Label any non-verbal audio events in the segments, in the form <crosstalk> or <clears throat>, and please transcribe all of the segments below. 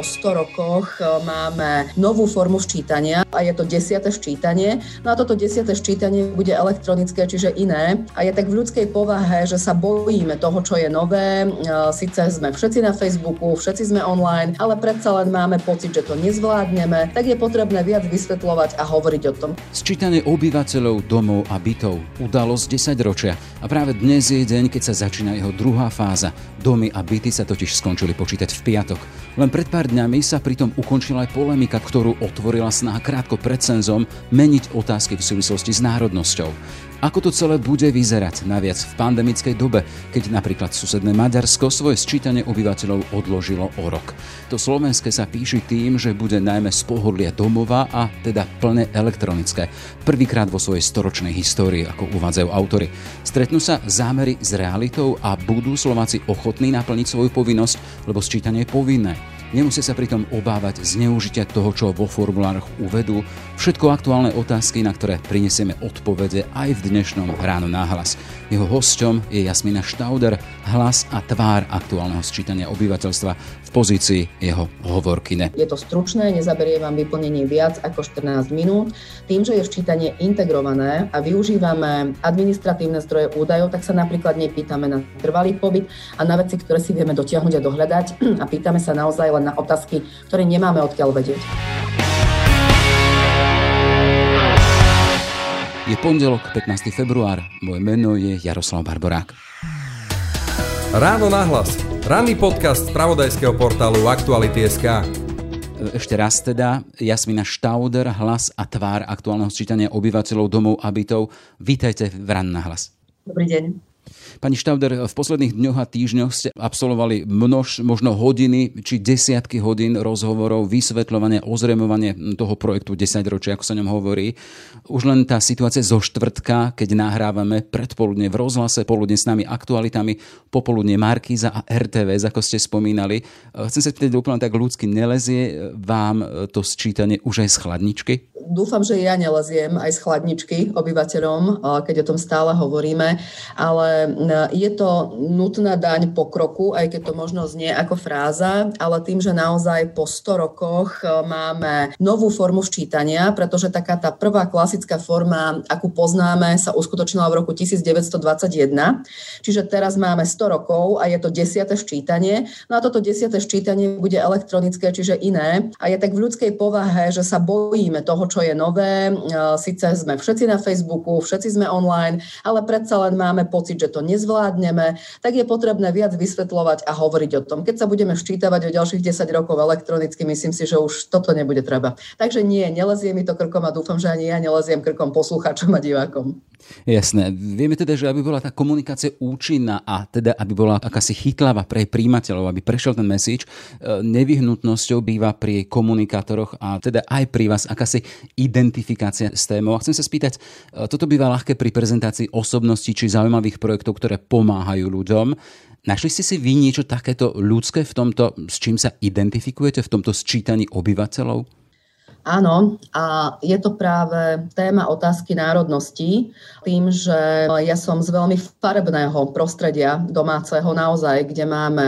po 100 rokoch e, máme novú formu ščítania a je to desiate ščítanie. No a toto desiate ščítanie bude elektronické, čiže iné. A je tak v ľudskej povahe, že sa bojíme toho, čo je nové. E, Sice sme všetci na Facebooku, všetci sme online, ale predsa len máme pocit, že to nezvládneme, tak je potrebné viac vysvetľovať a hovoriť o tom. Sčítanie obyvateľov domov a bytov. Udalosť 10 ročia. A práve dnes je deň, keď sa začína jeho druhá fáza. Domy a byty sa totiž skončili počítať v piatok. Len pred pár dňami sa pritom ukončila aj polemika, ktorú otvorila snaha krátko pred cenzom meniť otázky v súvislosti s národnosťou. Ako to celé bude vyzerať naviac v pandemickej dobe, keď napríklad susedné Maďarsko svoje sčítanie obyvateľov odložilo o rok. To slovenské sa píši tým, že bude najmä z pohodlia domova a teda plne elektronické. Prvýkrát vo svojej storočnej histórii, ako uvádzajú autory. Stretnú sa zámery s realitou a budú Slováci ochotní naplniť svoju povinnosť, lebo sčítanie je povinné. Nemusia sa pritom obávať zneužitia toho, čo vo formulároch uvedú. Všetko aktuálne otázky, na ktoré prinesieme odpovede aj v dnešnom ráno náhlas. Jeho hosťom je Jasmina Štauder, hlas a tvár aktuálneho sčítania obyvateľstva v pozícii jeho hovorkyne. Je to stručné, nezaberie vám vyplnenie viac ako 14 minút. Tým, že je ščítanie integrované a využívame administratívne zdroje údajov, tak sa napríklad nepýtame na trvalý pobyt a na veci, ktoré si vieme dotiahnuť a dohľadať a pýtame sa naozaj len na otázky, ktoré nemáme odkiaľ vedieť. Je pondelok, 15. február. Moje meno je Jaroslav Barborák. Ráno nahlas. Ranný podcast z pravodajského portálu Aktuality.sk. Ešte raz teda, Jasmina Štauder, hlas a tvár aktuálneho sčítania obyvateľov domov a bytov. Vítajte v Ran na hlas. Dobrý deň. Pani Štauder, v posledných dňoch a týždňoch ste absolvovali množ, možno hodiny či desiatky hodín rozhovorov, vysvetľovanie, ozremovanie toho projektu 10 ročia, ako sa ňom hovorí. Už len tá situácia zo štvrtka, keď nahrávame predpoludne v rozhlase, poludne s nami aktualitami, popoludne Markíza a RTVS, ako ste spomínali. Chcem sa spýtať úplne tak ľudsky, nelezie vám to sčítanie už aj z chladničky? Dúfam, že ja neleziem aj z chladničky obyvateľom, keď o tom stále hovoríme, ale je to nutná daň pokroku, aj keď to možno znie ako fráza, ale tým, že naozaj po 100 rokoch e, máme novú formu ščítania, pretože taká tá prvá klasická forma, akú poznáme, sa uskutočnila v roku 1921. Čiže teraz máme 100 rokov a je to desiate ščítanie. No a toto desiate ščítanie bude elektronické, čiže iné. A je tak v ľudskej povahe, že sa bojíme toho, čo je nové. E, Sice sme všetci na Facebooku, všetci sme online, ale predsa len máme pocit, že to nezvládneme, tak je potrebné viac vysvetľovať a hovoriť o tom. Keď sa budeme ščítavať o ďalších 10 rokov elektronicky, myslím si, že už toto nebude treba. Takže nie, nelezie mi to krkom a dúfam, že ani ja neleziem krkom poslucháčom a divákom. Jasné. Vieme teda, že aby bola tá komunikácia účinná a teda aby bola akási chytlavá pre príjimateľov, aby prešiel ten message, e, nevyhnutnosťou býva pri komunikátoroch a teda aj pri vás akási identifikácia s témou. A chcem sa spýtať, e, toto býva ľahké pri prezentácii osobností či zaujímavých projektov, ktoré pomáhajú ľuďom. Našli ste si vy niečo takéto ľudské v tomto, s čím sa identifikujete v tomto sčítaní obyvateľov? Áno, a je to práve téma otázky národností, tým, že ja som z veľmi farebného prostredia domáceho naozaj, kde máme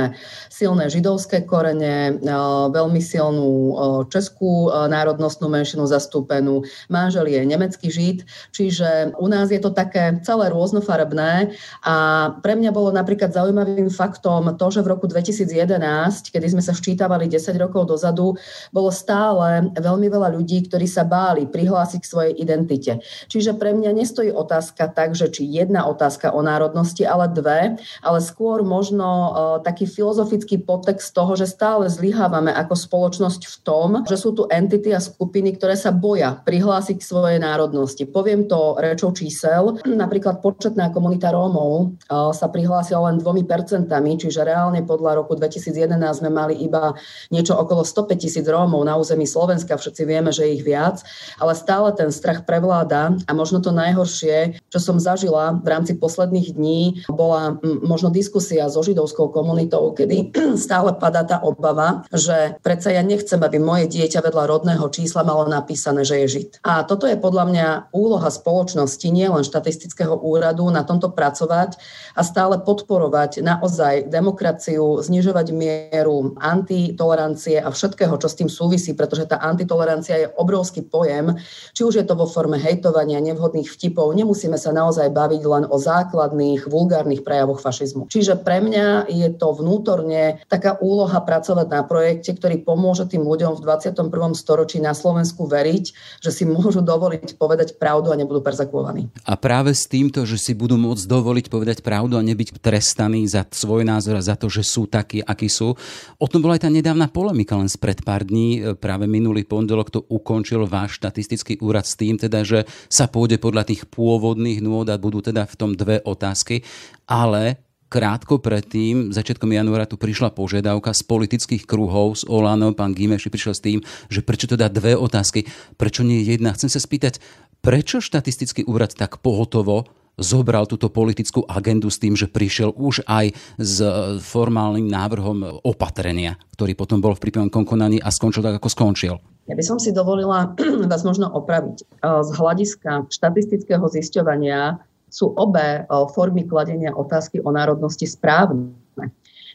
silné židovské korene, e, veľmi silnú e, českú e, národnostnú menšinu zastúpenú, manžel je nemecký žid, čiže u nás je to také celé rôznofarebné. A pre mňa bolo napríklad zaujímavým faktom to, že v roku 2011, kedy sme sa ščítavali 10 rokov dozadu, bolo stále veľmi veľa veľa ľudí, ktorí sa báli prihlásiť k svojej identite. Čiže pre mňa nestojí otázka tak, že či jedna otázka o národnosti, ale dve, ale skôr možno uh, taký filozofický podtext toho, že stále zlyhávame ako spoločnosť v tom, že sú tu entity a skupiny, ktoré sa boja prihlásiť k svojej národnosti. Poviem to rečou čísel. <clears throat> Napríklad početná komunita Rómov uh, sa prihlásila len dvomi percentami, čiže reálne podľa roku 2011 sme mali iba niečo okolo 105 tisíc Rómov na území Slovenska. Všetci vieme, že ich viac, ale stále ten strach prevláda a možno to najhoršie, čo som zažila v rámci posledných dní, bola možno diskusia so židovskou komunitou, kedy <clears throat> stále padá tá obava, že predsa ja nechcem, aby moje dieťa vedľa rodného čísla malo napísané, že je žid. A toto je podľa mňa úloha spoločnosti, nielen štatistického úradu, na tomto pracovať a stále podporovať naozaj demokraciu, znižovať mieru antitolerancie a všetkého, čo s tým súvisí, pretože tá antitolerancia je obrovský pojem, či už je to vo forme hejtovania, nevhodných vtipov, nemusíme sa naozaj baviť len o základných, vulgárnych prejavoch fašizmu. Čiže pre mňa je to vnútorne taká úloha pracovať na projekte, ktorý pomôže tým ľuďom v 21. storočí na Slovensku veriť, že si môžu dovoliť povedať pravdu a nebudú perzekvovaní. A práve s týmto, že si budú môcť dovoliť povedať pravdu a nebyť trestaní za svoj názor a za to, že sú takí, akí sú. O tom bola aj tá nedávna polemika len spred pár dní. Práve minulý pondelok to ukončil váš štatistický úrad s tým, teda, že sa pôjde podľa tých pôvodných nôd a budú teda v tom dve otázky. Ale krátko predtým, začiatkom januára, tu prišla požiadavka z politických kruhov, z Olano, pán Gimeši prišiel s tým, že prečo to dá dve otázky, prečo nie jedna. Chcem sa spýtať, prečo štatistický úrad tak pohotovo zobral túto politickú agendu s tým, že prišiel už aj s formálnym návrhom opatrenia, ktorý potom bol v prípadnom konaní a skončil tak, ako skončil. Ja by som si dovolila <clears throat> vás možno opraviť. Z hľadiska štatistického zisťovania sú obe formy kladenia otázky o národnosti správne.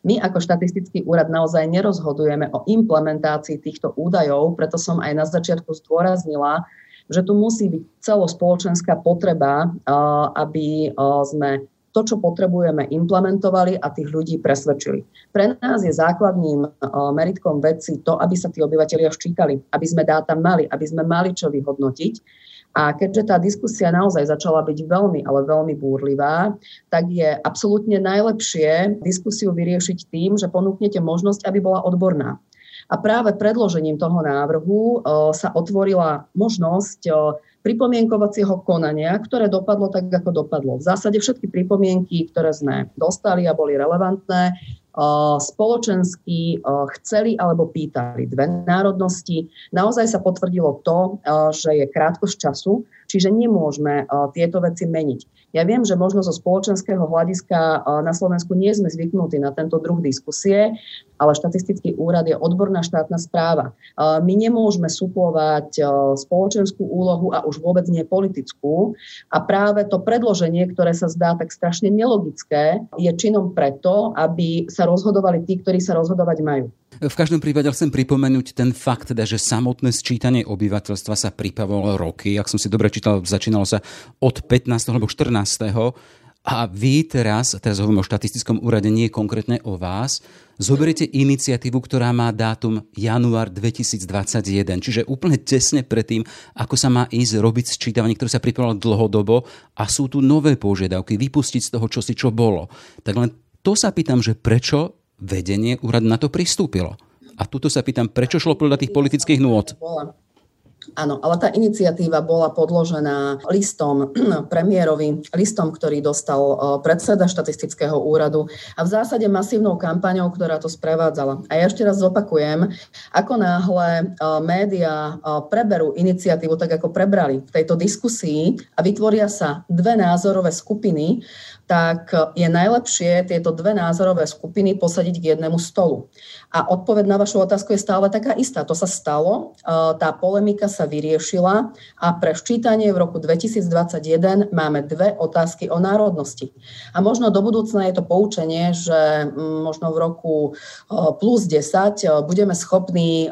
My ako štatistický úrad naozaj nerozhodujeme o implementácii týchto údajov, preto som aj na začiatku zdôraznila, že tu musí byť celospoločenská potreba, aby sme to, čo potrebujeme, implementovali a tých ľudí presvedčili. Pre nás je základným meritkom veci to, aby sa tí obyvateľia ščítali, aby sme dáta mali, aby sme mali čo vyhodnotiť a keďže tá diskusia naozaj začala byť veľmi, ale veľmi búrlivá, tak je absolútne najlepšie diskusiu vyriešiť tým, že ponúknete možnosť, aby bola odborná. A práve predložením toho návrhu sa otvorila možnosť pripomienkovacieho konania, ktoré dopadlo tak, ako dopadlo. V zásade všetky pripomienky, ktoré sme dostali a boli relevantné, spoločensky chceli alebo pýtali dve národnosti. Naozaj sa potvrdilo to, že je krátkosť času, čiže nemôžeme tieto veci meniť. Ja viem, že možno zo spoločenského hľadiska na Slovensku nie sme zvyknutí na tento druh diskusie, ale štatistický úrad je odborná štátna správa. My nemôžeme suplovať spoločenskú úlohu a už vôbec nie politickú. A práve to predloženie, ktoré sa zdá tak strašne nelogické, je činom preto, aby sa rozhodovali tí, ktorí sa rozhodovať majú. V každom prípade chcem pripomenúť ten fakt, teda, že samotné sčítanie obyvateľstva sa pripravovalo roky. Ak som si dobre čítal, začínalo sa od 15. alebo 14. A vy teraz, teraz hovorím o štatistickom úrade, nie konkrétne o vás, zoberiete iniciatívu, ktorá má dátum január 2021, čiže úplne tesne predtým, ako sa má ísť robiť sčítavanie, ktoré sa pripravovalo dlhodobo a sú tu nové požiadavky, vypustiť z toho čosi, čo bolo. Tak len to sa pýtam, že prečo vedenie úradu na to pristúpilo. A tuto sa pýtam, prečo šlo podľa tých politických nôd? Áno, ale tá iniciatíva bola podložená listom <clears throat> premiérovi, listom, ktorý dostal predseda štatistického úradu a v zásade masívnou kampaňou, ktorá to sprevádzala. A ja ešte raz zopakujem, ako náhle médiá preberú iniciatívu tak, ako prebrali v tejto diskusii a vytvoria sa dve názorové skupiny, tak je najlepšie tieto dve názorové skupiny posadiť k jednému stolu. A odpoveď na vašu otázku je stále taká istá. To sa stalo, tá polemika sa vyriešila a pre ščítanie v roku 2021 máme dve otázky o národnosti. A možno do budúcna je to poučenie, že možno v roku plus 10 budeme schopní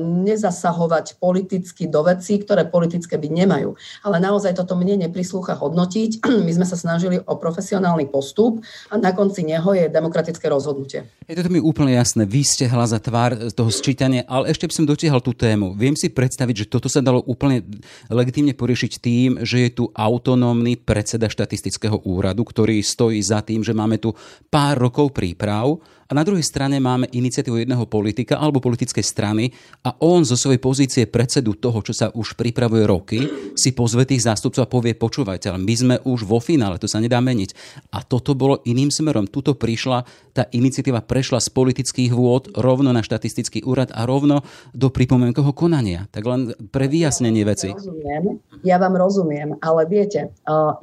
nezasahovať politicky do vecí, ktoré politické byť nemajú. Ale naozaj toto mne neprislúcha hodnotiť. <clears throat> My sme sa snažili o profesionálny postup a na konci neho je demokratické rozhodnutie. Je to mi úplne jasné. Vy ste hlas za tvár toho sčítania, ale ešte by som dotiahol tú tému. Viem si predstaviť, že toto toto sa dalo úplne legitímne poriešiť tým, že je tu autonómny predseda štatistického úradu, ktorý stojí za tým, že máme tu pár rokov príprav a na druhej strane máme iniciatívu jedného politika alebo politickej strany a on zo svojej pozície predsedu toho, čo sa už pripravuje roky, si pozve tých zástupcov a povie, počúvajte, ale my sme už vo finále, to sa nedá meniť. A toto bolo iným smerom. Tuto prišla, tá iniciatíva prešla z politických vôd rovno na štatistický úrad a rovno do pripomienkoho konania. Tak len pre vyjasnenie veci. Rozumiem, ja vám rozumiem, ale viete,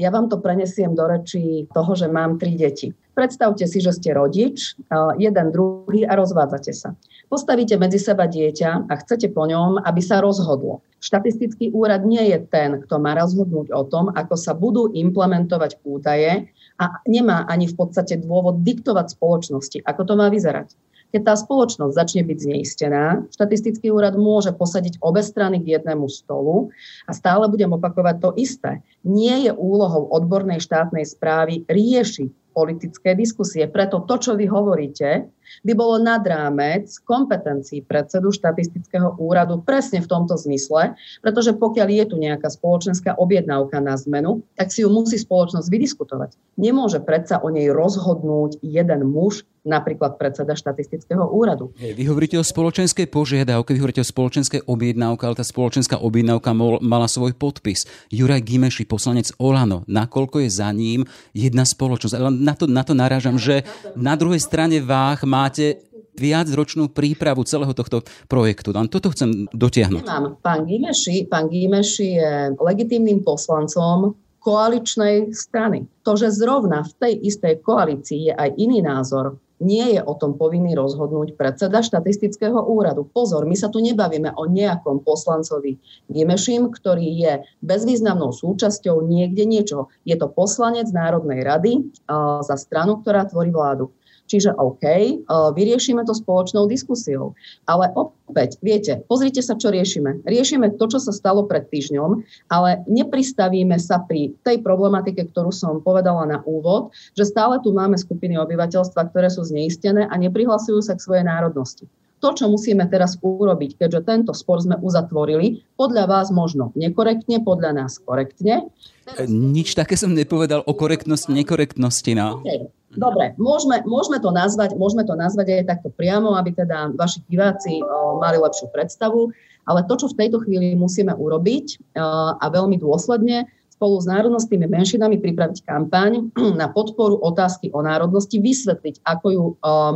ja vám to prenesiem do rečí toho, že mám tri deti. Predstavte si, že ste rodič, jeden, druhý a rozvádzate sa. Postavíte medzi seba dieťa a chcete po ňom, aby sa rozhodlo. Štatistický úrad nie je ten, kto má rozhodnúť o tom, ako sa budú implementovať údaje a nemá ani v podstate dôvod diktovať spoločnosti, ako to má vyzerať. Keď tá spoločnosť začne byť zneistená, štatistický úrad môže posadiť obe strany k jednému stolu a stále budem opakovať to isté. Nie je úlohou odbornej štátnej správy riešiť politické diskusie. Preto to, čo vy hovoríte, by bolo nad rámec kompetencií predsedu štatistického úradu presne v tomto zmysle, pretože pokiaľ je tu nejaká spoločenská objednávka na zmenu, tak si ju musí spoločnosť vydiskutovať. Nemôže predsa o nej rozhodnúť jeden muž, napríklad predseda štatistického úradu. Vy hovoríte o spoločenskej požiadavke, vy hovoríte o spoločenskej objednávke, ale tá spoločenská objednávka mala svoj podpis. Juraj Gimeši, poslanec Olano, nakoľko je za ním jedna spoločnosť. Na to, na to narážam, že na druhej strane váh máte viacročnú prípravu celého tohto projektu. Len toto chcem dotiahnuť. Nemám. Pán Gimeši, pán Gimeši je legitímnym poslancom koaličnej strany. To, že zrovna v tej istej koalícii je aj iný názor, nie je o tom povinný rozhodnúť predseda štatistického úradu. Pozor, my sa tu nebavíme o nejakom poslancovi Gimešim, ktorý je bezvýznamnou súčasťou niekde niečoho. Je to poslanec Národnej rady uh, za stranu, ktorá tvorí vládu. Čiže OK, eh, vyriešime to spoločnou diskusiou. Ale opäť, viete, pozrite sa, čo riešime. Riešime to, čo sa stalo pred týždňom, ale nepristavíme sa pri tej problematike, ktorú som povedala na úvod, že stále tu máme skupiny obyvateľstva, ktoré sú zneistené a neprihlasujú sa k svojej národnosti to, čo musíme teraz urobiť, keďže tento spor sme uzatvorili, podľa vás možno nekorektne, podľa nás korektne. Teraz... Nič také som nepovedal o korektnosti, nekorektnosti. No. Okay. Dobre, môžeme, môžeme, to nazvať, môžeme to nazvať aj takto priamo, aby teda vaši diváci mali lepšiu predstavu. Ale to, čo v tejto chvíli musíme urobiť a veľmi dôsledne, spolu s národnostnými menšinami pripraviť kampaň <clears throat> na podporu otázky o národnosti, vysvetliť, ako ju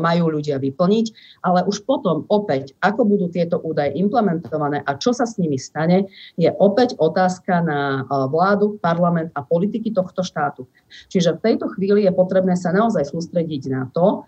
majú ľudia vyplniť, ale už potom opäť, ako budú tieto údaje implementované a čo sa s nimi stane, je opäť otázka na vládu, parlament a politiky tohto štátu. Čiže v tejto chvíli je potrebné sa naozaj sústrediť na to,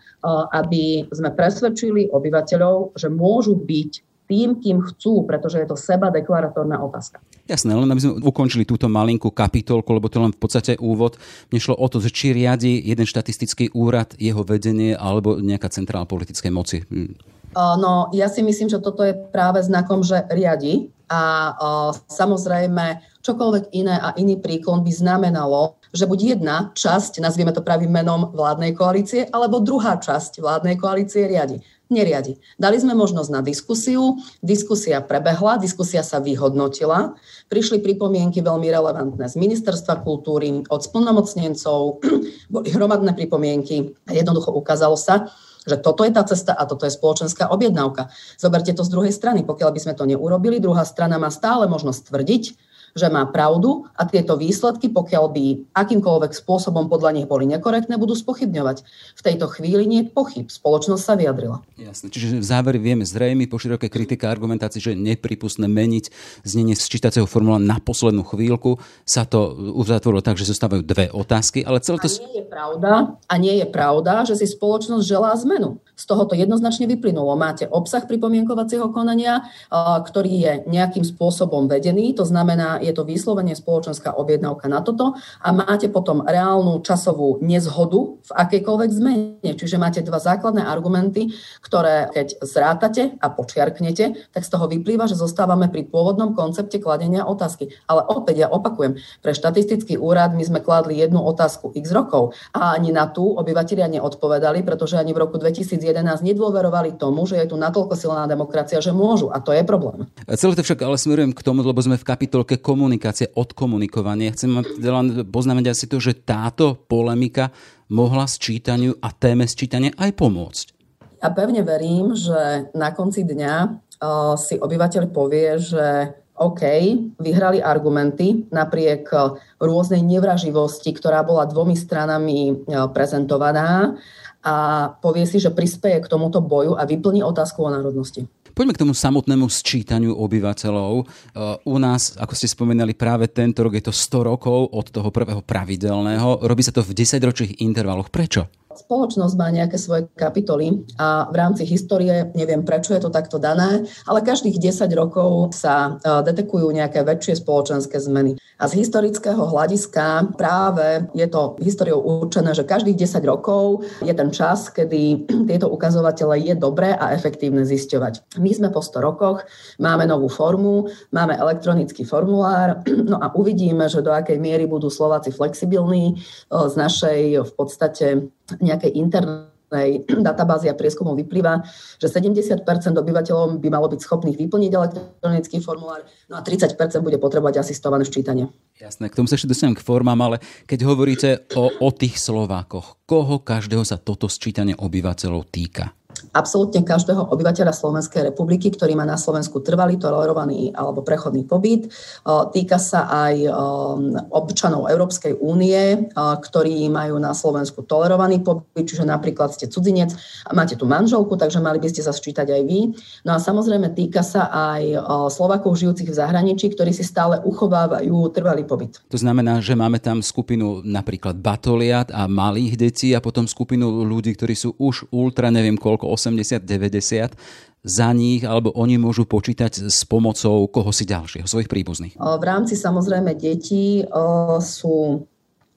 aby sme presvedčili obyvateľov, že môžu byť tým, kým chcú, pretože je to seba deklaratórna otázka. Jasné, len aby sme ukončili túto malinkú kapitolku, lebo to len v podstate úvod. Nešlo o to, že či riadi jeden štatistický úrad, jeho vedenie alebo nejaká centrála politickej moci. Hm. No, ja si myslím, že toto je práve znakom, že riadi a samozrejme čokoľvek iné a iný príklon by znamenalo, že buď jedna časť, nazvieme to pravým menom vládnej koalície, alebo druhá časť vládnej koalície riadi neriadi. Dali sme možnosť na diskusiu, diskusia prebehla, diskusia sa vyhodnotila, prišli pripomienky veľmi relevantné z Ministerstva kultúry, od splnomocnencov, <clears throat> boli hromadné pripomienky a jednoducho ukázalo sa, že toto je tá cesta a toto je spoločenská objednávka. Zoberte to z druhej strany. Pokiaľ by sme to neurobili, druhá strana má stále možnosť tvrdiť, že má pravdu a tieto výsledky, pokiaľ by akýmkoľvek spôsobom podľa nich boli nekorektné, budú spochybňovať. V tejto chvíli nie je pochyb. Spoločnosť sa vyjadrila. Jasne. Čiže v závere vieme zrejme po široké kritika a argumentácii, že je nepripustné meniť znenie sčítacieho formula na poslednú chvíľku. Sa to uzatvorilo tak, že zostávajú dve otázky, ale celé to... A nie je pravda, a nie je pravda, že si spoločnosť želá zmenu. Z toho to jednoznačne vyplynulo. Máte obsah pripomienkovacieho konania, ktorý je nejakým spôsobom vedený, to znamená, je to vyslovene spoločenská objednávka na toto a máte potom reálnu časovú nezhodu v akejkoľvek zmene. Čiže máte dva základné argumenty, ktoré keď zrátate a počiarknete, tak z toho vyplýva, že zostávame pri pôvodnom koncepte kladenia otázky. Ale opäť ja opakujem, pre štatistický úrad my sme kladli jednu otázku x rokov a ani na tú obyvateľia neodpovedali, pretože ani v roku 2011 nedôverovali tomu, že je tu natoľko silná demokracia, že môžu. A to je problém. Celé to však ale smerujem k tomu, lebo sme v kapitolke komunikácie, odkomunikovanie. Chcem len poznamenať asi to, že táto polemika mohla sčítaniu a téme sčítania aj pomôcť. Ja pevne verím, že na konci dňa uh, si obyvateľ povie, že OK, vyhrali argumenty napriek rôznej nevraživosti, ktorá bola dvomi stranami prezentovaná a povie si, že prispieje k tomuto boju a vyplní otázku o národnosti. Poďme k tomu samotnému sčítaniu obyvateľov. E, u nás, ako ste spomenali, práve tento rok je to 100 rokov od toho prvého pravidelného. Robí sa to v 10-ročných intervaloch. Prečo? Spoločnosť má nejaké svoje kapitoly a v rámci histórie, neviem prečo je to takto dané, ale každých 10 rokov sa e, detekujú nejaké väčšie spoločenské zmeny. A z historického hľadiska práve je to históriou určené, že každých 10 rokov je ten čas, kedy <clears throat> tieto ukazovatele je dobré a efektívne zisťovať. My sme po 100 rokoch, máme novú formu, máme elektronický formulár, <clears throat> no a uvidíme, že do akej miery budú Slováci flexibilní e, z našej v podstate nejakej internej <clears throat> databázy a prieskumov vyplýva, že 70% obyvateľov by malo byť schopných vyplniť elektronický formulár, no a 30% bude potrebovať asistované ščítanie. Jasné, k tomu sa ešte dostanem k formám, ale keď hovoríte o, o tých Slovákoch, koho každého sa toto sčítanie obyvateľov týka? Absolútne každého obyvateľa Slovenskej republiky, ktorý má na Slovensku trvalý, tolerovaný alebo prechodný pobyt. Týka sa aj občanov Európskej únie, ktorí majú na Slovensku tolerovaný pobyt, čiže napríklad ste cudzinec a máte tu manželku, takže mali by ste sa sčítať aj vy. No a samozrejme týka sa aj Slovakov žijúcich v zahraničí, ktorí si stále uchovávajú trvalý pobyt. To znamená, že máme tam skupinu napríklad batoliat a malých detí a potom skupinu ľudí, ktorí sú už ultra neviem koľko 80-90 za nich, alebo oni môžu počítať s pomocou koho si ďalšieho, svojich príbuzných? V rámci samozrejme detí sú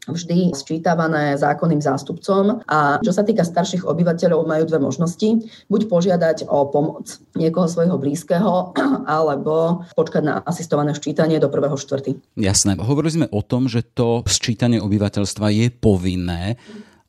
vždy sčítavané zákonným zástupcom a čo sa týka starších obyvateľov, majú dve možnosti. Buď požiadať o pomoc niekoho svojho blízkeho, <clears throat> alebo počkať na asistované ščítanie do prvého štvrty. Jasné. Hovorili sme o tom, že to sčítanie obyvateľstva je povinné.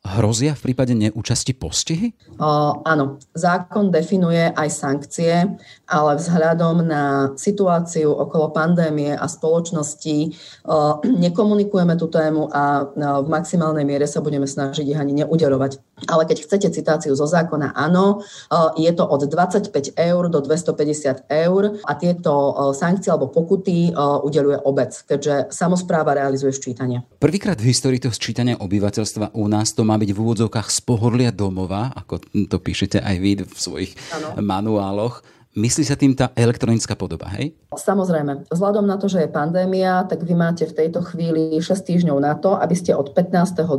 Hrozia v prípade neúčasti postihy? O, áno, zákon definuje aj sankcie, ale vzhľadom na situáciu okolo pandémie a spoločnosti o, nekomunikujeme tú tému a no, v maximálnej miere sa budeme snažiť ich ani neudelovať. Ale keď chcete citáciu zo zákona, áno, o, je to od 25 eur do 250 eur a tieto o, sankcie alebo pokuty o, udeluje obec, keďže samozpráva realizuje ščítanie. Prvýkrát v histórii toho sčítania obyvateľstva u nás to má byť v úvodzovkách z pohodlia domova, ako to píšete aj vy v svojich ano. manuáloch. Myslí sa tým tá elektronická podoba, hej? Samozrejme. Vzhľadom na to, že je pandémia, tak vy máte v tejto chvíli 6 týždňov na to, aby ste od 15.2.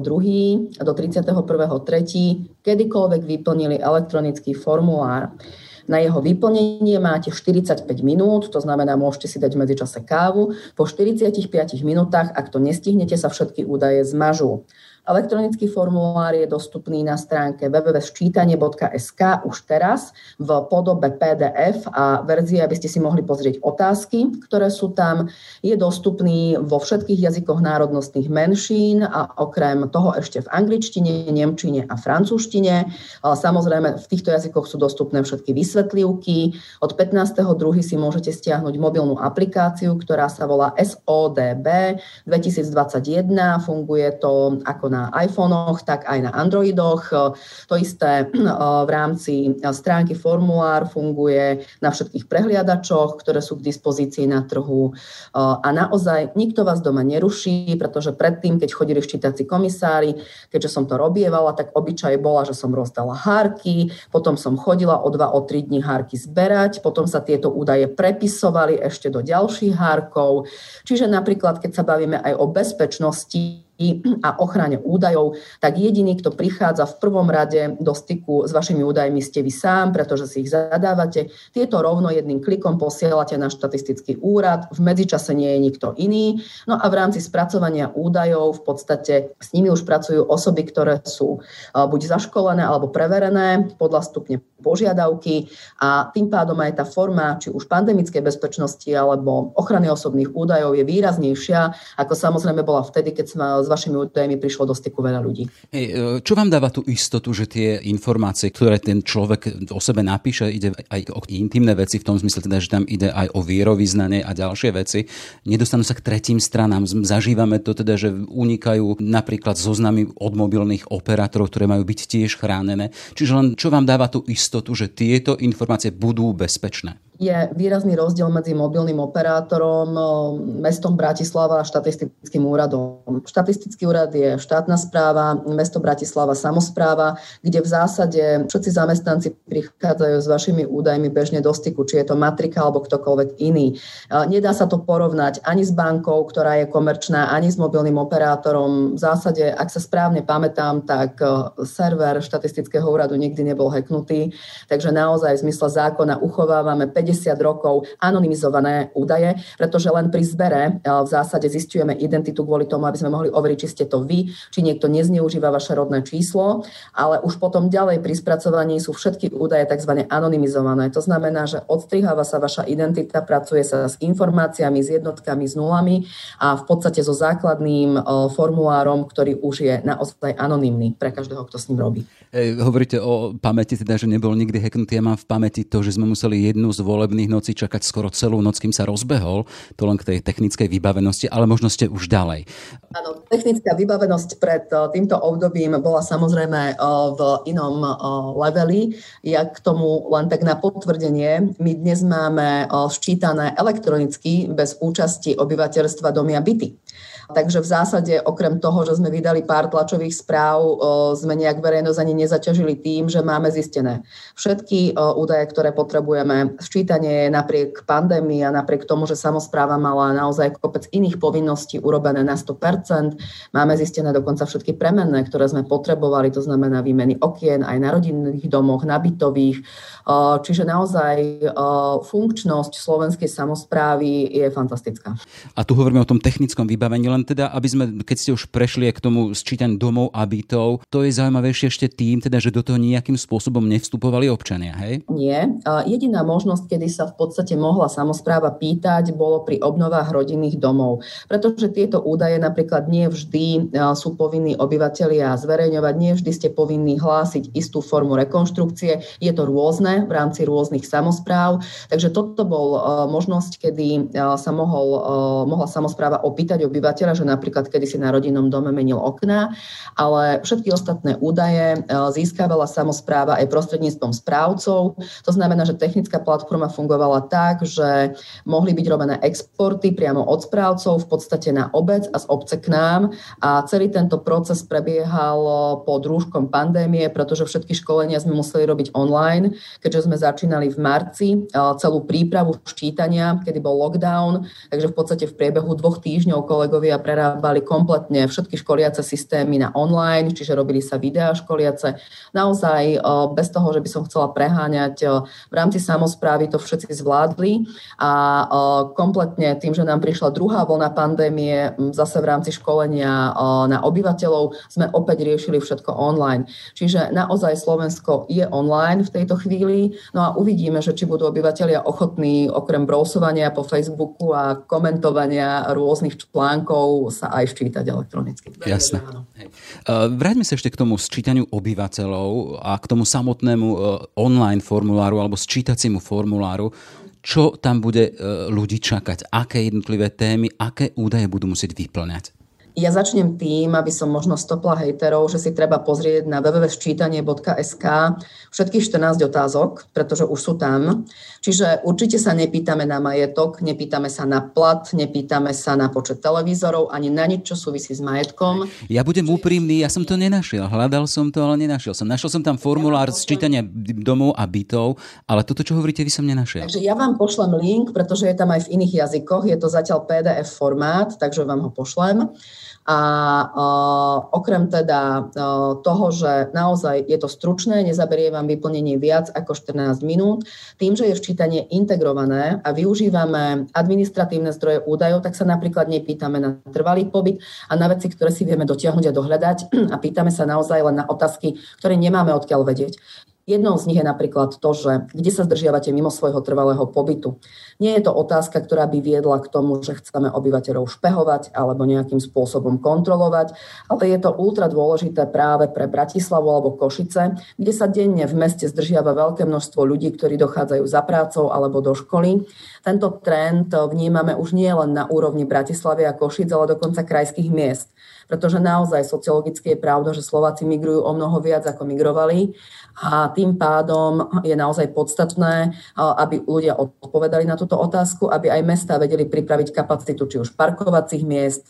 do 31.3. kedykoľvek vyplnili elektronický formulár. Na jeho vyplnenie máte 45 minút, to znamená, môžete si dať medzičase kávu. Po 45 minútach, ak to nestihnete, sa všetky údaje zmažú. Elektronický formulár je dostupný na stránke www.sčítanie.sk už teraz v podobe PDF a verzie, aby ste si mohli pozrieť otázky, ktoré sú tam. Je dostupný vo všetkých jazykoch národnostných menšín a okrem toho ešte v angličtine, nemčine a francúzštine. Samozrejme, v týchto jazykoch sú dostupné všetky vysvetlivky. Od 15.2. si môžete stiahnuť mobilnú aplikáciu, ktorá sa volá SODB 2021. Funguje to ako na iPhonech, tak aj na Androidoch. To isté v rámci stránky formulár funguje na všetkých prehliadačoch, ktoré sú k dispozícii na trhu. A naozaj nikto vás doma neruší, pretože predtým, keď chodili ščítací komisári, keďže som to robievala, tak obyčaj bola, že som rozdala hárky, potom som chodila o 2 o 3 dní hárky zberať, potom sa tieto údaje prepisovali ešte do ďalších hárkov. Čiže napríklad, keď sa bavíme aj o bezpečnosti, a ochrane údajov, tak jediný, kto prichádza v prvom rade do styku s vašimi údajmi, ste vy sám, pretože si ich zadávate. Tieto rovno jedným klikom posielate na štatistický úrad, v medzičase nie je nikto iný. No a v rámci spracovania údajov v podstate s nimi už pracujú osoby, ktoré sú buď zaškolené alebo preverené podľa stupne požiadavky a tým pádom aj tá forma, či už pandemickej bezpečnosti alebo ochrany osobných údajov je výraznejšia, ako samozrejme bola vtedy, keď s vašimi údajmi prišlo do styku veľa ľudí. Hej, e, čo vám dáva tú istotu, že tie informácie, ktoré ten človek o sebe napíše, ide aj o intimné veci, v tom zmysle teda, že tam ide aj o vierovýznanie a ďalšie veci, nedostanú sa k tretím stranám. Zažívame to teda, že unikajú napríklad zoznamy od mobilných operátorov, ktoré majú byť tiež chránené. Čiže len čo vám dáva tú istotu, že tieto informácie budú bezpečné? Je výrazný rozdiel medzi mobilným operátorom, mestom Bratislava a štatistickým úradom. Štatistický úrad je štátna správa, mesto Bratislava samozpráva, kde v zásade všetci zamestnanci prichádzajú s vašimi údajmi bežne do styku, či je to matrika alebo ktokoľvek iný. Nedá sa to porovnať ani s bankou, ktorá je komerčná, ani s mobilným operátorom. V zásade, ak sa správne pamätám, tak server štatistického úradu nikdy nebol hacknutý, takže naozaj v zmysle zákona uchovávame 50 rokov anonymizované údaje, pretože len pri zbere e, v zásade zistujeme identitu kvôli tomu, aby sme mohli overiť, či ste to vy, či niekto nezneužíva vaše rodné číslo, ale už potom ďalej pri spracovaní sú všetky údaje tzv. anonymizované. To znamená, že odstriháva sa vaša identita, pracuje sa s informáciami, s jednotkami, s nulami a v podstate so základným e, formulárom, ktorý už je naozaj anonymný pre každého, kto s ním robí. E, hovoríte o pamäti, teda, že nebol nikdy hacknutý. Ja mám v pamäti to, že sme museli jednu z volebných nocí čakať skoro celú noc, kým sa rozbehol, to len k tej technickej vybavenosti, ale možno ste už ďalej. Áno, technická vybavenosť pred eh, týmto obdobím bola samozrejme eh, v inom eh, leveli. Ja k tomu len tak na potvrdenie, my dnes máme ščítané elektronicky bez účasti obyvateľstva domy a byty. Takže v zásade okrem toho, že sme vydali pár tlačových správ, sme nejak verejnosť ani nezaťažili tým, že máme zistené všetky údaje, ktoré potrebujeme. Sčítanie je napriek pandémii a napriek tomu, že samozpráva mala naozaj kopec iných povinností urobené na 100%. Máme zistené dokonca všetky premenné, ktoré sme potrebovali, to znamená výmeny okien aj na rodinných domoch, na bytových. Čiže naozaj funkčnosť slovenskej samozprávy je fantastická. A tu hovoríme o tom technickom vybavení, len teda, aby sme, keď ste už prešli k tomu sčítaniu domov a bytov, to je zaujímavejšie ešte tým, teda, že do toho nejakým spôsobom nevstupovali občania, hej? Nie. Jediná možnosť, kedy sa v podstate mohla samozpráva pýtať, bolo pri obnovách rodinných domov. Pretože tieto údaje napríklad nie vždy sú povinní obyvateľia zverejňovať, nie vždy ste povinní hlásiť istú formu rekonštrukcie. Je to rôzne v rámci rôznych samozpráv. Takže toto bol možnosť, kedy sa mohol, mohla samozpráva opýtať obyvateľ obyvateľa, že napríklad kedy si na rodinnom dome menil okná, ale všetky ostatné údaje e, získavala samozpráva aj prostredníctvom správcov. To znamená, že technická platforma fungovala tak, že mohli byť robené exporty priamo od správcov v podstate na obec a z obce k nám a celý tento proces prebiehal pod rúškom pandémie, pretože všetky školenia sme museli robiť online, keďže sme začínali v marci celú prípravu ščítania, kedy bol lockdown, takže v podstate v priebehu dvoch týždňov kolegovia prerábali kompletne všetky školiace systémy na online, čiže robili sa videá školiace. Naozaj bez toho, že by som chcela preháňať, v rámci samozprávy to všetci zvládli a kompletne tým, že nám prišla druhá vlna pandémie, zase v rámci školenia na obyvateľov sme opäť riešili všetko online. Čiže naozaj Slovensko je online v tejto chvíli, no a uvidíme, že či budú obyvateľia ochotní okrem browsovania po Facebooku a komentovania rôznych článkov sa aj ščítať elektronicky. Jasné. Vráťme sa ešte k tomu sčítaniu obyvateľov a k tomu samotnému e, online formuláru alebo sčítaciemu formuláru. Čo tam bude e, ľudí čakať? Aké jednotlivé témy, aké údaje budú musieť vyplňať? Ja začnem tým, aby som možno stopla hejterov, že si treba pozrieť na www.sčítanie.sk všetkých 14 otázok, pretože už sú tam. Čiže určite sa nepýtame na majetok, nepýtame sa na plat, nepýtame sa na počet televízorov, ani na nič, čo súvisí s majetkom. Ja budem úprimný, ja som to nenašiel. Hľadal som to, ale nenašiel som. Našiel som tam formulár ja sčítania domov a bytov, ale toto, čo hovoríte, vy som nenašiel. Takže ja vám pošlem link, pretože je tam aj v iných jazykoch. Je to zatiaľ PDF formát, takže vám ho pošlem. A okrem teda toho, že naozaj je to stručné, nezaberie vám vyplnenie viac ako 14 minút, tým, že je včítanie integrované a využívame administratívne zdroje údajov, tak sa napríklad nepýtame na trvalý pobyt a na veci, ktoré si vieme dotiahnuť a dohľadať <clears throat> a pýtame sa naozaj len na otázky, ktoré nemáme odkiaľ vedieť. Jednou z nich je napríklad to, že kde sa zdržiavate mimo svojho trvalého pobytu. Nie je to otázka, ktorá by viedla k tomu, že chceme obyvateľov špehovať alebo nejakým spôsobom kontrolovať, ale je to ultra dôležité práve pre Bratislavu alebo Košice, kde sa denne v meste zdržiava veľké množstvo ľudí, ktorí dochádzajú za prácou alebo do školy. Tento trend vnímame už nie len na úrovni Bratislavy a Košic, ale dokonca krajských miest pretože naozaj sociologicky je pravda, že Slováci migrujú o mnoho viac, ako migrovali. A tým pádom je naozaj podstatné, aby ľudia odpovedali na túto otázku, aby aj mesta vedeli pripraviť kapacitu či už parkovacích miest,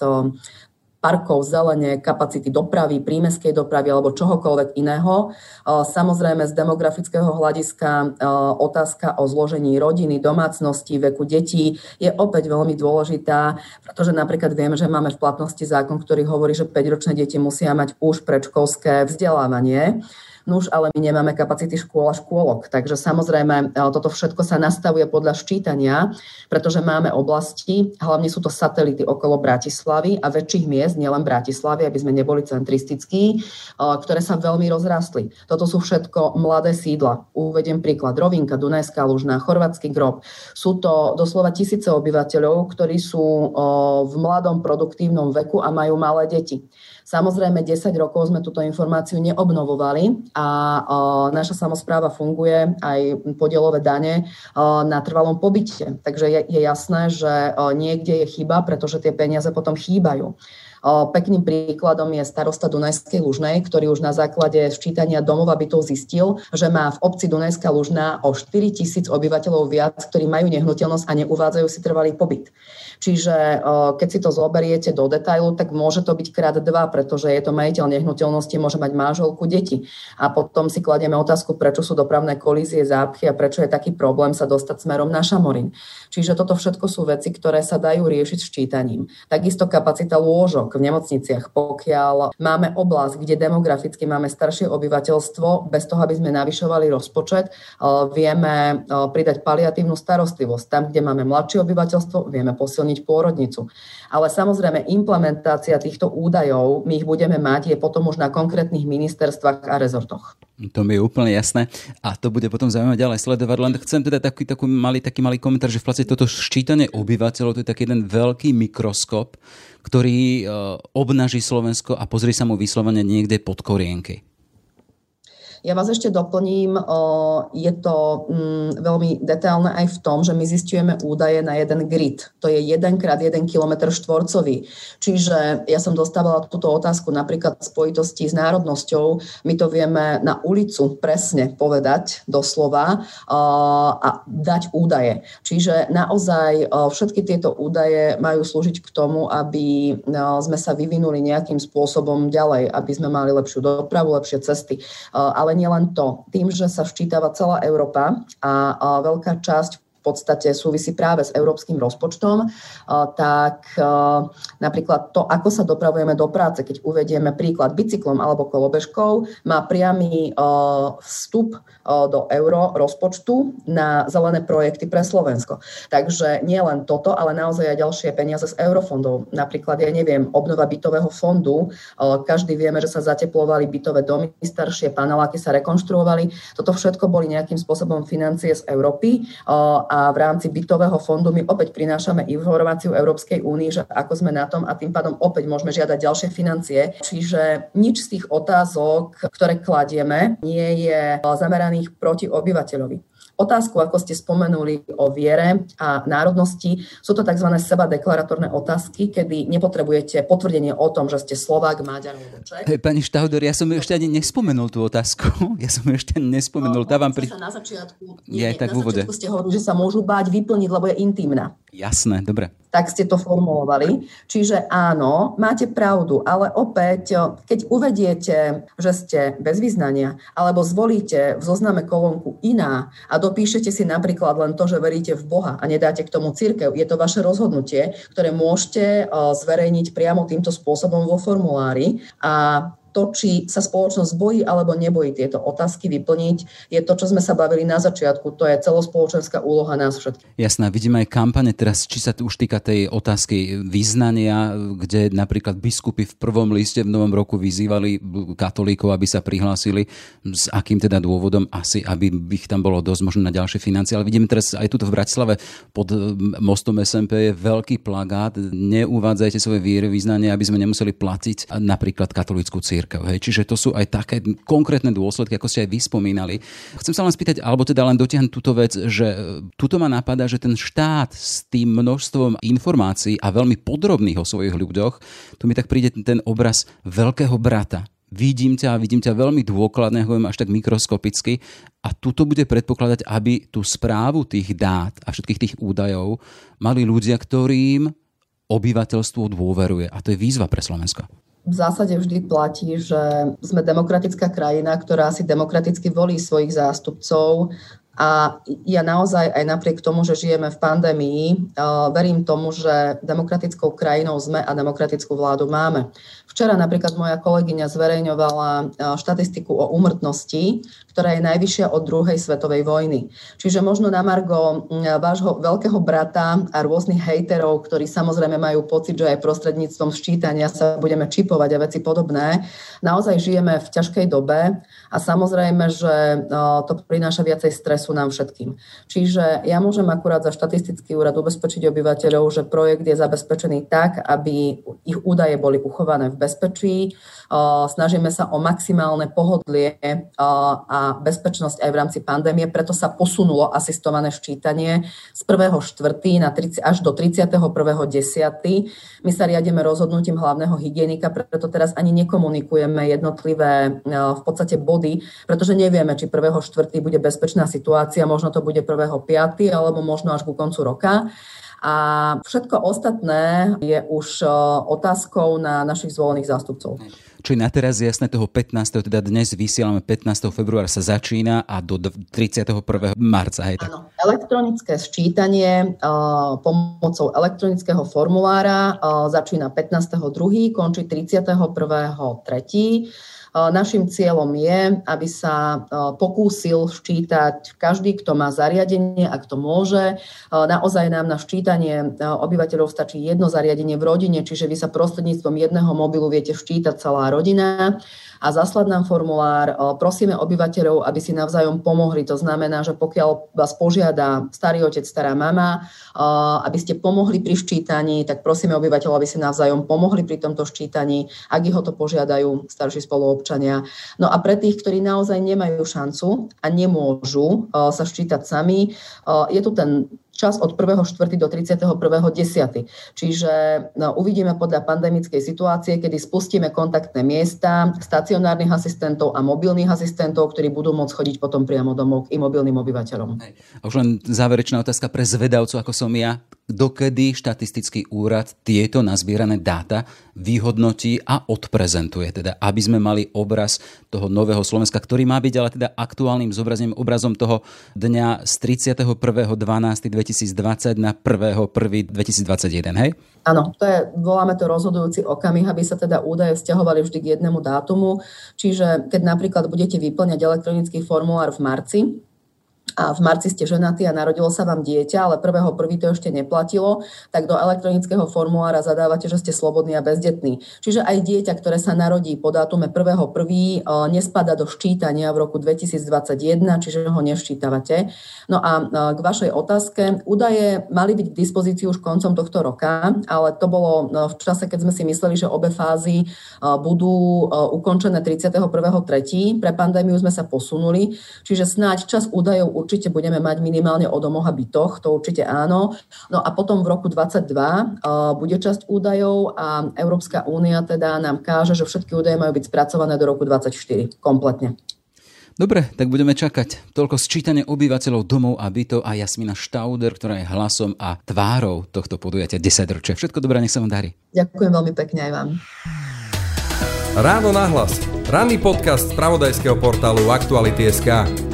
parkov, zelene, kapacity dopravy, prímeskej dopravy alebo čohokoľvek iného. Samozrejme z demografického hľadiska otázka o zložení rodiny, domácnosti, veku detí je opäť veľmi dôležitá, pretože napríklad vieme, že máme v platnosti zákon, ktorý hovorí, že 5-ročné deti musia mať už predškolské vzdelávanie. Nuž, ale my nemáme kapacity škôl a škôlok. Takže samozrejme, e, toto všetko sa nastavuje podľa ščítania, pretože máme oblasti, hlavne sú to satelity okolo Bratislavy a väčších miest, nielen Bratislavy, aby sme neboli centristickí, e, ktoré sa veľmi rozrastli. Toto sú všetko mladé sídla. Uvediem príklad. Rovinka, Dunajská Lužná, Chorvátsky grob. Sú to doslova tisíce obyvateľov, ktorí sú e, v mladom produktívnom veku a majú malé deti. Samozrejme, 10 rokov sme túto informáciu neobnovovali a naša samozpráva funguje aj podielové dane na trvalom pobyte. Takže je, jasné, že niekde je chyba, pretože tie peniaze potom chýbajú. Pekným príkladom je starosta Dunajskej Lužnej, ktorý už na základe sčítania domov a bytov zistil, že má v obci Dunajská Lužná o 4 tisíc obyvateľov viac, ktorí majú nehnuteľnosť a neuvádzajú si trvalý pobyt. Čiže keď si to zoberiete do detailu, tak môže to byť krát dva, pretože je to majiteľ nehnuteľnosti, môže mať manželku, deti. A potom si kladieme otázku, prečo sú dopravné kolízie, zápchy a prečo je taký problém sa dostať smerom na Šamorín. Čiže toto všetko sú veci, ktoré sa dajú riešiť ščítaním. Takisto kapacita lôžok v nemocniciach, pokiaľ máme oblasť, kde demograficky máme staršie obyvateľstvo, bez toho, aby sme navyšovali rozpočet, vieme pridať paliatívnu starostlivosť. Tam, kde máme mladšie obyvateľstvo, vieme posilniť pôrodnicu. Ale samozrejme implementácia týchto údajov, my ich budeme mať, je potom už na konkrétnych ministerstvách a rezortoch. To mi je úplne jasné a to bude potom zaujímavé ďalej sledovať. Len chcem teda taký, taký, malý, taký malý komentár, že v podstate toto ščítanie obyvateľov to je taký jeden veľký mikroskop, ktorý e, obnaží Slovensko a pozrie sa mu vyslovene niekde pod korienky. Ja vás ešte doplním, je to mm, veľmi detailné aj v tom, že my zistujeme údaje na jeden grid. To je 1 krát 1 km štvorcový. Čiže ja som dostávala túto otázku napríklad v spojitosti s národnosťou. My to vieme na ulicu presne povedať doslova a dať údaje. Čiže naozaj všetky tieto údaje majú slúžiť k tomu, aby sme sa vyvinuli nejakým spôsobom ďalej, aby sme mali lepšiu dopravu, lepšie cesty. Ale nie len to. Tým, že sa včítava celá Európa a veľká časť podstate súvisí práve s európskym rozpočtom, tak napríklad to, ako sa dopravujeme do práce, keď uvedieme príklad bicyklom alebo kolobežkou, má priamy vstup do euro rozpočtu na zelené projekty pre Slovensko. Takže nie len toto, ale naozaj aj ďalšie peniaze z eurofondov. Napríklad, ja neviem, obnova bytového fondu. Každý vieme, že sa zateplovali bytové domy, staršie paneláky sa rekonštruovali. Toto všetko boli nejakým spôsobom financie z Európy v rámci bytového fondu my opäť prinášame informáciu Európskej únii, že ako sme na tom a tým pádom opäť môžeme žiadať ďalšie financie. Čiže nič z tých otázok, ktoré kladieme, nie je zameraných proti obyvateľovi otázku, ako ste spomenuli o viere a národnosti. Sú to tzv. seba deklaratórne otázky, kedy nepotrebujete potvrdenie o tom, že ste Slovák, Maďar alebo Čech. Hey, pani Štauder, ja som ešte ani nespomenul tú otázku. <laughs> Ja som ešte nespomenul. No, Dávam pri... sa na začiatku, nie, ja tak na začiatku ste hovorili, že sa môžu báť vyplniť, lebo je intimná. Jasné, dobre. Tak ste to formulovali. Čiže áno, máte pravdu, ale opäť, keď uvediete, že ste bez vyznania, alebo zvolíte v zozname kolónku iná a dopíšete si napríklad len to, že veríte v Boha a nedáte k tomu církev, je to vaše rozhodnutie, ktoré môžete zverejniť priamo týmto spôsobom vo formulári a to, či sa spoločnosť bojí alebo nebojí tieto otázky vyplniť, je to, čo sme sa bavili na začiatku. To je celospoločenská úloha nás všetkých. Jasná, vidíme aj kampane teraz, či sa už týka tej otázky vyznania, kde napríklad biskupy v prvom liste v novom roku vyzývali katolíkov, aby sa prihlásili. S akým teda dôvodom? Asi, aby ich tam bolo dosť možno na ďalšie financie. Ale vidíme teraz aj tuto v Bratislave pod mostom SMP je veľký plagát. Neuvádzajte svoje viery, vyznanie, aby sme nemuseli platiť napríklad katolícku církev církev. Hej. Čiže to sú aj také konkrétne dôsledky, ako ste aj vyspomínali. Chcem sa len spýtať, alebo teda len dotiahnuť túto vec, že e, tuto ma napadá, že ten štát s tým množstvom informácií a veľmi podrobných o svojich ľuďoch, tu mi tak príde ten obraz veľkého brata, vidím ťa vidím ťa veľmi dôkladne, hovorím až tak mikroskopicky a tuto bude predpokladať, aby tú správu tých dát a všetkých tých údajov mali ľudia, ktorým obyvateľstvo dôveruje. A to je výzva pre Slovensko v zásade vždy platí, že sme demokratická krajina, ktorá si demokraticky volí svojich zástupcov a ja naozaj aj napriek tomu, že žijeme v pandémii, verím tomu, že demokratickou krajinou sme a demokratickú vládu máme. Včera napríklad moja kolegyňa zverejňovala štatistiku o úmrtnosti, ktorá je najvyššia od druhej svetovej vojny. Čiže možno na Margo vášho veľkého brata a rôznych hejterov, ktorí samozrejme majú pocit, že aj prostredníctvom ščítania sa budeme čipovať a veci podobné. Naozaj žijeme v ťažkej dobe a samozrejme, že to prináša viacej stresu sú nám všetkým. Čiže ja môžem akurát za štatistický úrad ubezpečiť obyvateľov, že projekt je zabezpečený tak, aby ich údaje boli uchované v bezpečí. Snažíme sa o maximálne pohodlie a bezpečnosť aj v rámci pandémie, preto sa posunulo asistované ščítanie z 1.4. Na 30, až do 31.10. My sa riadíme rozhodnutím hlavného hygienika, preto teraz ani nekomunikujeme jednotlivé v podstate body, pretože nevieme, či 1.4. bude bezpečná situácia situácia, možno to bude 1.5. alebo možno až ku koncu roka. A všetko ostatné je už e, otázkou na našich zvolených zástupcov. Čo je na teraz jasné, toho 15. teda dnes vysielame 15. februára sa začína a do 31. marca. Hej, tak. Áno, elektronické sčítanie uh, pomocou elektronického formulára uh, začína 15.2., končí 31.3. Našim cieľom je, aby sa pokúsil ščítať každý, kto má zariadenie a kto môže. Naozaj nám na ščítanie obyvateľov stačí jedno zariadenie v rodine, čiže vy sa prostredníctvom jedného mobilu viete ščítať celá rodina a zaslať nám formulár. Prosíme obyvateľov, aby si navzájom pomohli. To znamená, že pokiaľ vás požiada starý otec, stará mama, aby ste pomohli pri ščítaní, tak prosíme obyvateľov, aby si navzájom pomohli pri tomto ščítaní, ak ich ho to požiadajú starší spoluobčania. No a pre tých, ktorí naozaj nemajú šancu a nemôžu sa ščítať sami, je tu ten čas od 1.4. do 31.10. Čiže no, uvidíme podľa pandemickej situácie, kedy spustíme kontaktné miesta stacionárnych asistentov a mobilných asistentov, ktorí budú môcť chodiť potom priamo domov k imobilným obyvateľom. A už len záverečná otázka pre zvedavcov, ako som ja dokedy štatistický úrad tieto nazbierané dáta vyhodnotí a odprezentuje, teda aby sme mali obraz toho nového Slovenska, ktorý má byť ale teda aktuálnym zobrazením, obrazom toho dňa z 31.12.2020 na 1.1.2021, hej? Áno, to je, voláme to rozhodujúci okamih, aby sa teda údaje vzťahovali vždy k jednému dátumu. Čiže keď napríklad budete vyplňať elektronický formulár v marci, a v marci ste ženatí a narodilo sa vám dieťa, ale prvého prvý to ešte neplatilo, tak do elektronického formulára zadávate, že ste slobodní a bezdetní. Čiže aj dieťa, ktoré sa narodí po dátume prvého prvý, nespada do ščítania v roku 2021, čiže ho neščítavate. No a k vašej otázke, údaje mali byť k dispozícii už koncom tohto roka, ale to bolo v čase, keď sme si mysleli, že obe fázy budú ukončené 31.3. Pre pandémiu sme sa posunuli, čiže snáď čas údajov určite budeme mať minimálne o domoch a bytoch, to určite áno. No a potom v roku 2022 uh, bude časť údajov a Európska únia teda nám káže, že všetky údaje majú byť spracované do roku 2024 kompletne. Dobre, tak budeme čakať. Toľko sčítanie obyvateľov domov a bytov a Jasmina Štauder, ktorá je hlasom a tvárou tohto podujatia 10 ročia. Všetko dobré, nech sa vám darí. Ďakujem veľmi pekne aj vám. Ráno nahlas. Ranný podcast z pravodajského portálu Aktuality.sk.